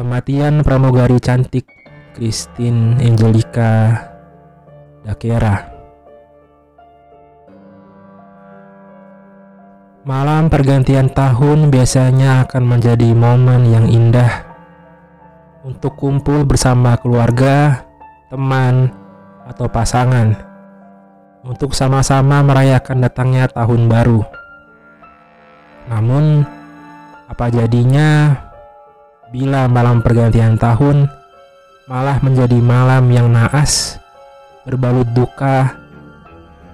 kematian pramugari cantik Christine Angelica Dakera. Malam pergantian tahun biasanya akan menjadi momen yang indah untuk kumpul bersama keluarga, teman, atau pasangan untuk sama-sama merayakan datangnya tahun baru. Namun, apa jadinya bila malam pergantian tahun malah menjadi malam yang naas, berbalut duka,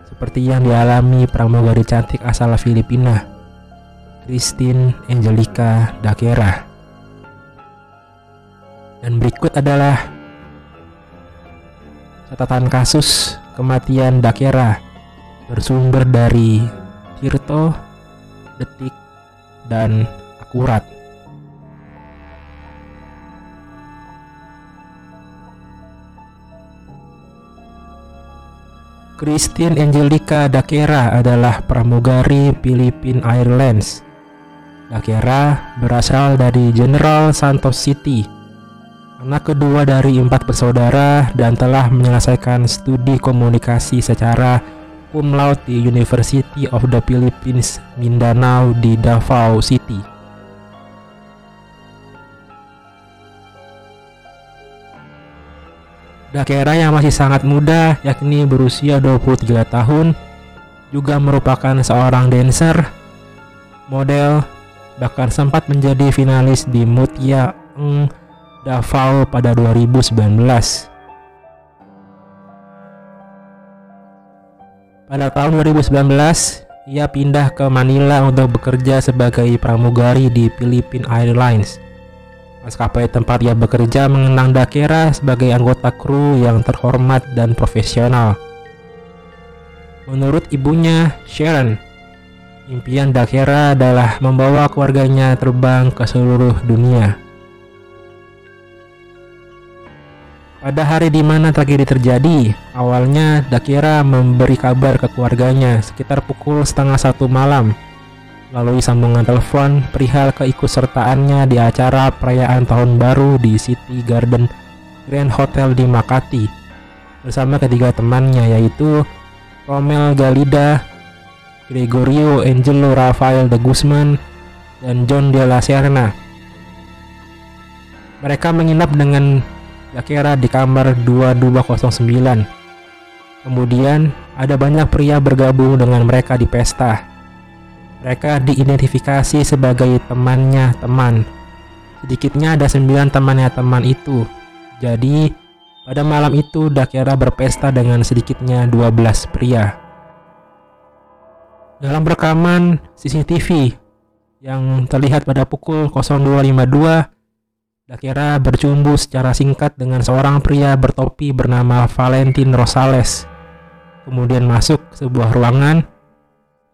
seperti yang dialami pramugari cantik asal Filipina, Christine Angelica Dakera. Dan berikut adalah catatan kasus kematian Dakera bersumber dari Tirto, Detik, dan Akurat. Christine Angelica Dakera adalah pramugari Philippine Airlines. Dakera berasal dari General Santos City, anak kedua dari empat bersaudara dan telah menyelesaikan studi komunikasi secara cum laude di University of the Philippines Mindanao di Davao City. Dakera yang masih sangat muda, yakni berusia 23 tahun, juga merupakan seorang dancer, model, bahkan sempat menjadi finalis di Mutia Eng Davao pada 2019. Pada tahun 2019, ia pindah ke Manila untuk bekerja sebagai pramugari di Philippine Airlines. Maskapai tempat ia bekerja mengenang Dakera sebagai anggota kru yang terhormat dan profesional. Menurut ibunya, Sharon, impian Dakera adalah membawa keluarganya terbang ke seluruh dunia. Pada hari di mana tragedi terjadi, awalnya Dakira memberi kabar ke keluarganya sekitar pukul setengah satu malam melalui sambungan telepon perihal keikutsertaannya di acara perayaan tahun baru di City Garden Grand Hotel di Makati bersama ketiga temannya yaitu Romel Galida, Gregorio Angelo Rafael de Guzman, dan John de la Serna. Mereka menginap dengan Yakera di kamar 2209. Kemudian ada banyak pria bergabung dengan mereka di pesta. Mereka diidentifikasi sebagai temannya teman. Sedikitnya ada sembilan temannya teman itu. Jadi, pada malam itu Dakera berpesta dengan sedikitnya 12 pria. Dalam rekaman CCTV yang terlihat pada pukul 0252, Dakera bercumbu secara singkat dengan seorang pria bertopi bernama Valentin Rosales. Kemudian masuk sebuah ruangan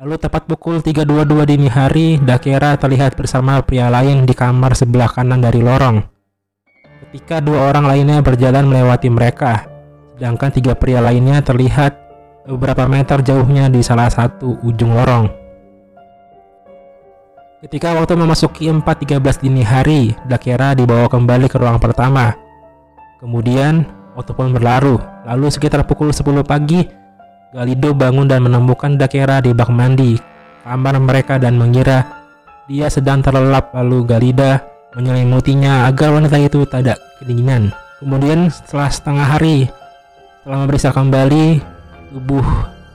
Lalu tepat pukul 3.22 dini hari, Dakera terlihat bersama pria lain di kamar sebelah kanan dari lorong. Ketika dua orang lainnya berjalan melewati mereka, sedangkan tiga pria lainnya terlihat beberapa meter jauhnya di salah satu ujung lorong. Ketika waktu memasuki 4.13 dini hari, Dakera dibawa kembali ke ruang pertama. Kemudian, waktu pun berlalu. Lalu sekitar pukul 10 pagi, Galido bangun dan menemukan Dakera di bak mandi kamar mereka dan mengira dia sedang terlelap lalu Galida menyelimutinya agar wanita itu tidak kedinginan. Kemudian setelah setengah hari setelah memeriksa kembali tubuh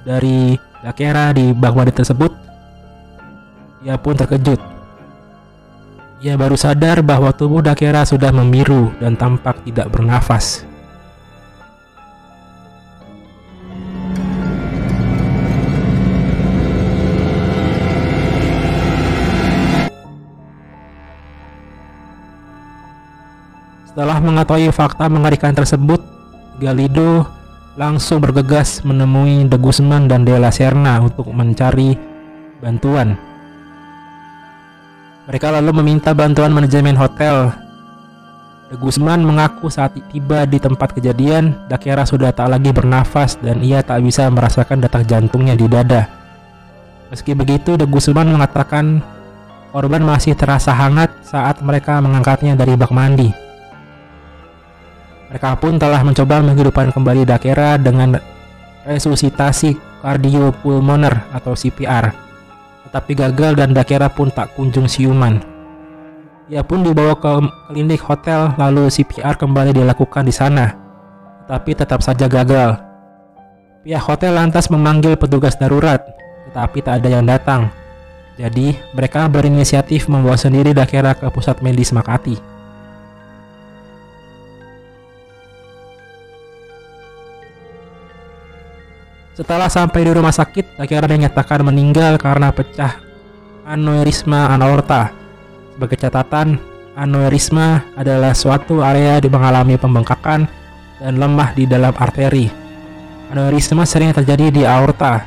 dari Dakera di bak mandi tersebut ia pun terkejut. Ia baru sadar bahwa tubuh Dakera sudah membiru dan tampak tidak bernafas. Setelah mengetahui fakta mengerikan tersebut, Galido langsung bergegas menemui De Guzman dan De La Serna untuk mencari bantuan. Mereka lalu meminta bantuan manajemen hotel. De Guzman mengaku saat tiba di tempat kejadian, Dakera sudah tak lagi bernafas dan ia tak bisa merasakan detak jantungnya di dada. Meski begitu, De Guzman mengatakan korban masih terasa hangat saat mereka mengangkatnya dari bak mandi. Mereka pun telah mencoba menghidupkan kembali Dakera dengan resusitasi kardiopulmoner atau CPR. Tetapi gagal dan Dakera pun tak kunjung siuman. Ia pun dibawa ke klinik hotel lalu CPR kembali dilakukan di sana. Tetapi tetap saja gagal. Pihak hotel lantas memanggil petugas darurat, tetapi tak ada yang datang. Jadi, mereka berinisiatif membawa sendiri Dakera ke pusat medis Makati. Setelah sampai di rumah sakit, akhirnya dinyatakan meninggal karena pecah aneurisma aorta. Sebagai catatan, aneurisma adalah suatu area di mengalami pembengkakan dan lemah di dalam arteri. Aneurisma sering terjadi di aorta,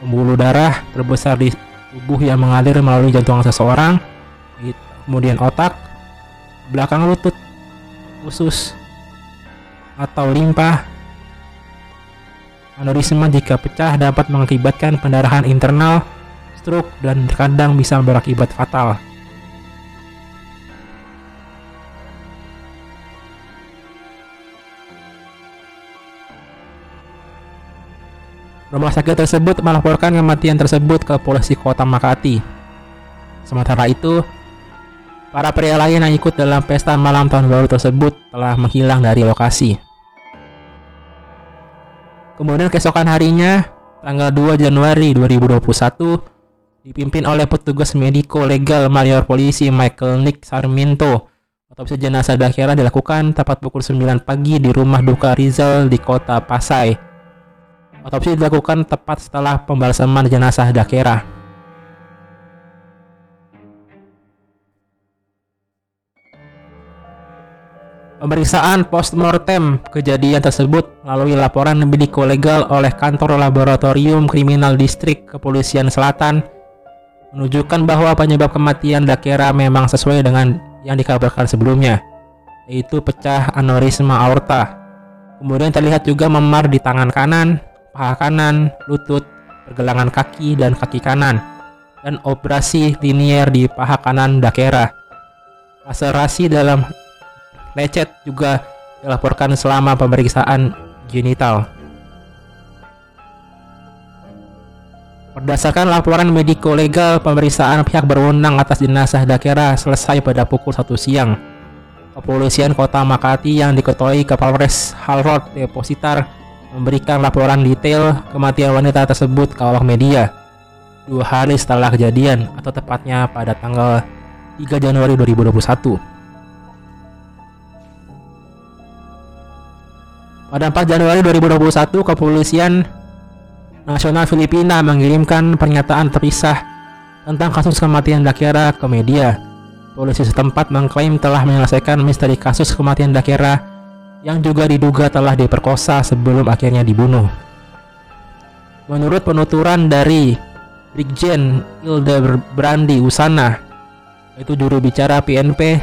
pembuluh darah terbesar di tubuh yang mengalir melalui jantung seseorang, kemudian otak, belakang lutut, usus, atau limpa, Aneurisma jika pecah dapat mengakibatkan pendarahan internal, stroke, dan terkadang bisa berakibat fatal. Rumah sakit tersebut melaporkan kematian tersebut ke polisi kota Makati. Sementara itu, para pria lain yang ikut dalam pesta malam tahun baru tersebut telah menghilang dari lokasi. Kemudian keesokan harinya, tanggal 2 Januari 2021, dipimpin oleh petugas mediko legal mayor polisi Michael Nick Sarmiento. Otopsi jenazah Dakera dilakukan tepat pukul 9 pagi di rumah duka Rizal di kota Pasai. Otopsi dilakukan tepat setelah pembalsaman jenazah Dakera. Pemeriksaan postmortem kejadian tersebut melalui laporan mediko legal oleh kantor laboratorium kriminal distrik kepolisian selatan menunjukkan bahwa penyebab kematian Dakera memang sesuai dengan yang dikabarkan sebelumnya, yaitu pecah aneurisma aorta. Kemudian terlihat juga memar di tangan kanan, paha kanan, lutut, pergelangan kaki, dan kaki kanan, dan operasi linier di paha kanan Dakera. Laserasi dalam lecet juga dilaporkan selama pemeriksaan genital. Berdasarkan laporan mediko legal, pemeriksaan pihak berwenang atas jenazah Dakera selesai pada pukul 1 siang. Kepolisian Kota Makati yang diketuai Kapolres Halrod Depositar memberikan laporan detail kematian wanita tersebut ke awak media dua hari setelah kejadian atau tepatnya pada tanggal 3 Januari 2021. Pada 4 Januari 2021, Kepolisian Nasional Filipina mengirimkan pernyataan terpisah tentang kasus kematian Dakera ke media. Polisi setempat mengklaim telah menyelesaikan misteri kasus kematian Dakera yang juga diduga telah diperkosa sebelum akhirnya dibunuh. Menurut penuturan dari Brigjen Ilda Brandi Usana, itu juru bicara PNP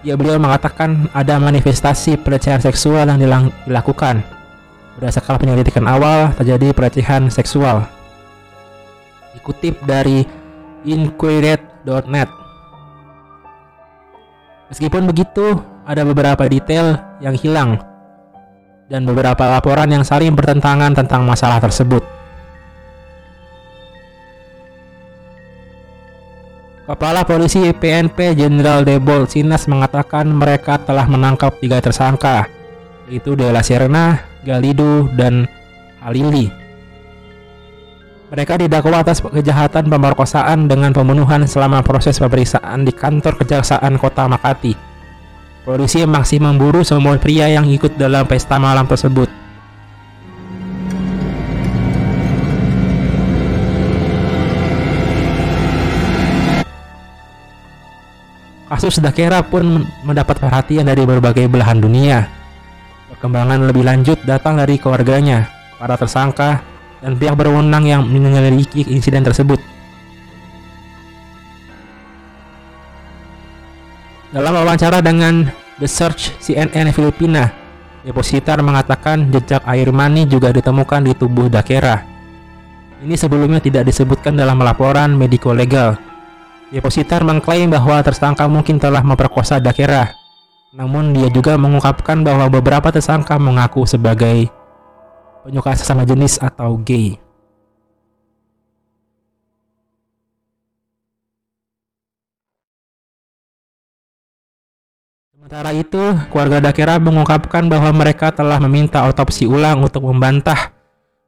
Ya beliau mengatakan ada manifestasi pelecehan seksual yang dilakukan. Berdasarkan penyelidikan awal, terjadi pelecehan seksual. Dikutip dari inquiret.net. Meskipun begitu, ada beberapa detail yang hilang dan beberapa laporan yang saling bertentangan tentang masalah tersebut. Kepala Polisi PNP Jenderal Debol Sinas mengatakan mereka telah menangkap tiga tersangka, yaitu Dela Serna, Galido, dan Halili. Mereka didakwa atas kejahatan pemerkosaan dengan pembunuhan selama proses pemeriksaan di kantor Kejaksaan Kota Makati. Polisi masih memburu semua pria yang ikut dalam pesta malam tersebut. Kasus Dakera pun mendapat perhatian dari berbagai belahan dunia. Perkembangan lebih lanjut datang dari keluarganya, para tersangka, dan pihak berwenang yang menyelidiki insiden tersebut. Dalam wawancara dengan The Search CNN Filipina, depositar mengatakan jejak air mani juga ditemukan di tubuh Dakera. Ini sebelumnya tidak disebutkan dalam laporan mediko legal Depositar mengklaim bahwa tersangka mungkin telah memperkosa Dakera. Namun dia juga mengungkapkan bahwa beberapa tersangka mengaku sebagai penyuka sesama jenis atau gay. Sementara itu, keluarga Dakera mengungkapkan bahwa mereka telah meminta otopsi ulang untuk membantah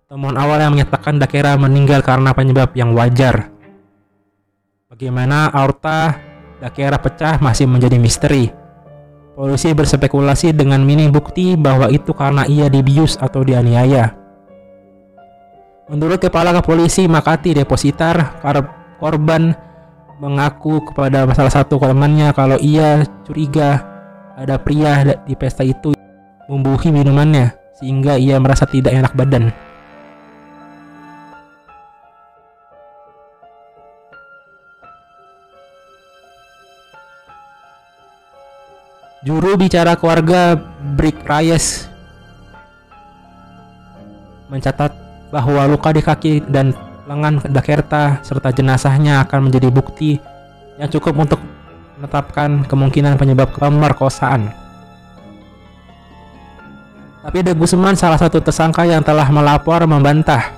temuan awal yang menyatakan Dakera meninggal karena penyebab yang wajar. Bagaimana aorta Dakera pecah masih menjadi misteri. Polisi berspekulasi dengan minim bukti bahwa itu karena ia dibius atau dianiaya. Menurut kepala kepolisi Makati Depositar, korban mengaku kepada salah satu temannya kalau ia curiga ada pria di pesta itu membuhi minumannya sehingga ia merasa tidak enak badan. Juru bicara keluarga Brick Reyes mencatat bahwa luka di kaki dan lengan Dakerta serta jenazahnya akan menjadi bukti yang cukup untuk menetapkan kemungkinan penyebab pemerkosaan. Tapi De Guzman salah satu tersangka yang telah melapor membantah.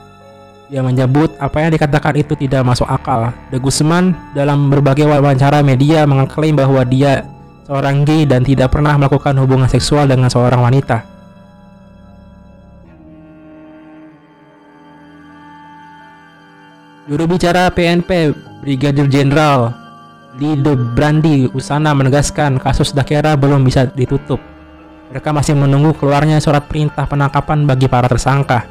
Dia menyebut apa yang dikatakan itu tidak masuk akal. De Guzman dalam berbagai wawancara media mengklaim bahwa dia seorang gay dan tidak pernah melakukan hubungan seksual dengan seorang wanita. Juru bicara PNP Brigadir Jenderal The Brandi Usana menegaskan kasus Dakera belum bisa ditutup. Mereka masih menunggu keluarnya surat perintah penangkapan bagi para tersangka.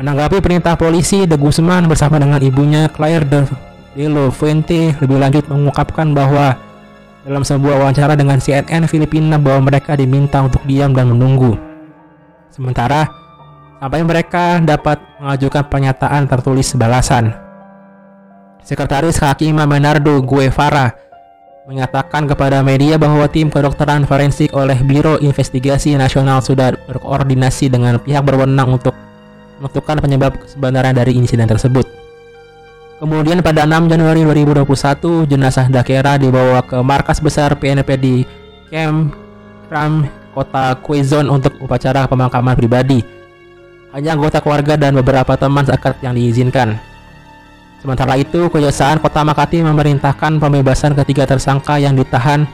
Menanggapi perintah polisi, De Guzman bersama dengan ibunya Claire de Delo Fuente lebih lanjut mengungkapkan bahwa dalam sebuah wawancara dengan CNN Filipina bahwa mereka diminta untuk diam dan menunggu. Sementara sampai mereka dapat mengajukan pernyataan tertulis balasan. Sekretaris Hakim Menardo Guevara menyatakan kepada media bahwa tim kedokteran forensik oleh Biro Investigasi Nasional sudah berkoordinasi dengan pihak berwenang untuk menentukan penyebab sebenarnya dari insiden tersebut. Kemudian pada 6 Januari 2021, jenazah Dakera dibawa ke markas besar PNP di Camp Ram, kota Quezon untuk upacara pemakaman pribadi. Hanya anggota keluarga dan beberapa teman dekat yang diizinkan. Sementara itu, Kejaksaan Kota Makati memerintahkan pembebasan ketiga tersangka yang ditahan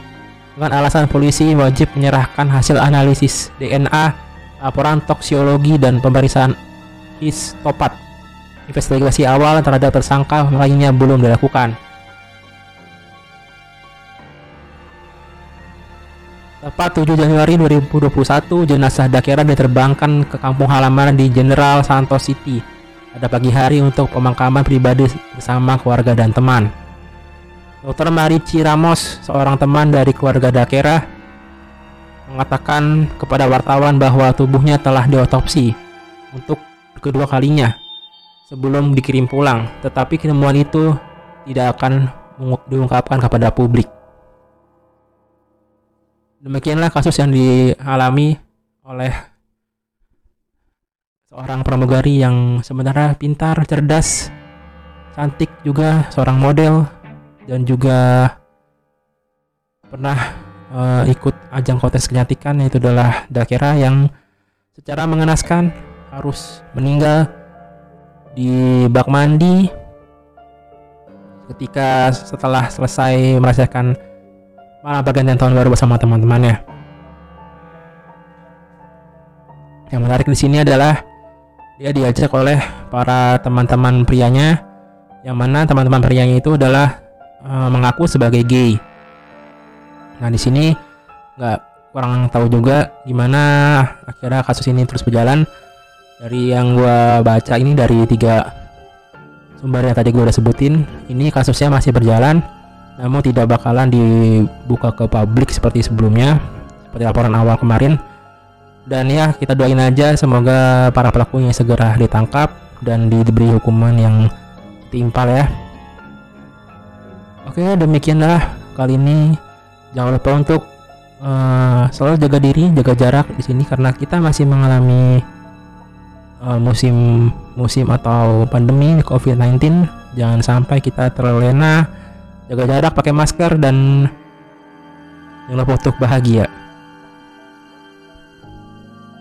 dengan alasan polisi wajib menyerahkan hasil analisis DNA, laporan toksiologi dan pemeriksaan histopat. Investigasi awal terhadap tersangka lainnya belum dilakukan. Tepat 7 Januari 2021, jenazah Dakera diterbangkan ke kampung halaman di General Santos City pada pagi hari untuk pemakaman pribadi bersama keluarga dan teman. Dr. Marici Ramos, seorang teman dari keluarga Dakera, mengatakan kepada wartawan bahwa tubuhnya telah diotopsi untuk kedua kalinya sebelum dikirim pulang, tetapi temuan itu tidak akan diungkapkan kepada publik. Demikianlah kasus yang dialami oleh seorang pramugari yang sebenarnya pintar, cerdas, cantik juga, seorang model dan juga pernah uh, ikut ajang kontes kecantikan yaitu adalah Dakera yang secara mengenaskan harus meninggal di bak mandi ketika setelah selesai merasakan malam pergantian tahun baru bersama teman-temannya. Yang menarik di sini adalah dia diajak oleh para teman-teman prianya, yang mana teman-teman prianya itu adalah uh, mengaku sebagai gay. Nah di sini nggak kurang tahu juga gimana akhirnya kasus ini terus berjalan. Dari yang gue baca ini dari tiga sumber yang tadi gue udah sebutin, ini kasusnya masih berjalan namun tidak bakalan dibuka ke publik seperti sebelumnya seperti laporan awal kemarin. Dan ya kita doain aja semoga para pelakunya segera ditangkap dan diberi hukuman yang timpal ya. Oke demikianlah kali ini. Jangan lupa untuk uh, selalu jaga diri jaga jarak di sini karena kita masih mengalami uh, musim musim atau pandemi COVID-19 jangan sampai kita terlena jaga jarak pakai masker dan jangan lupa untuk bahagia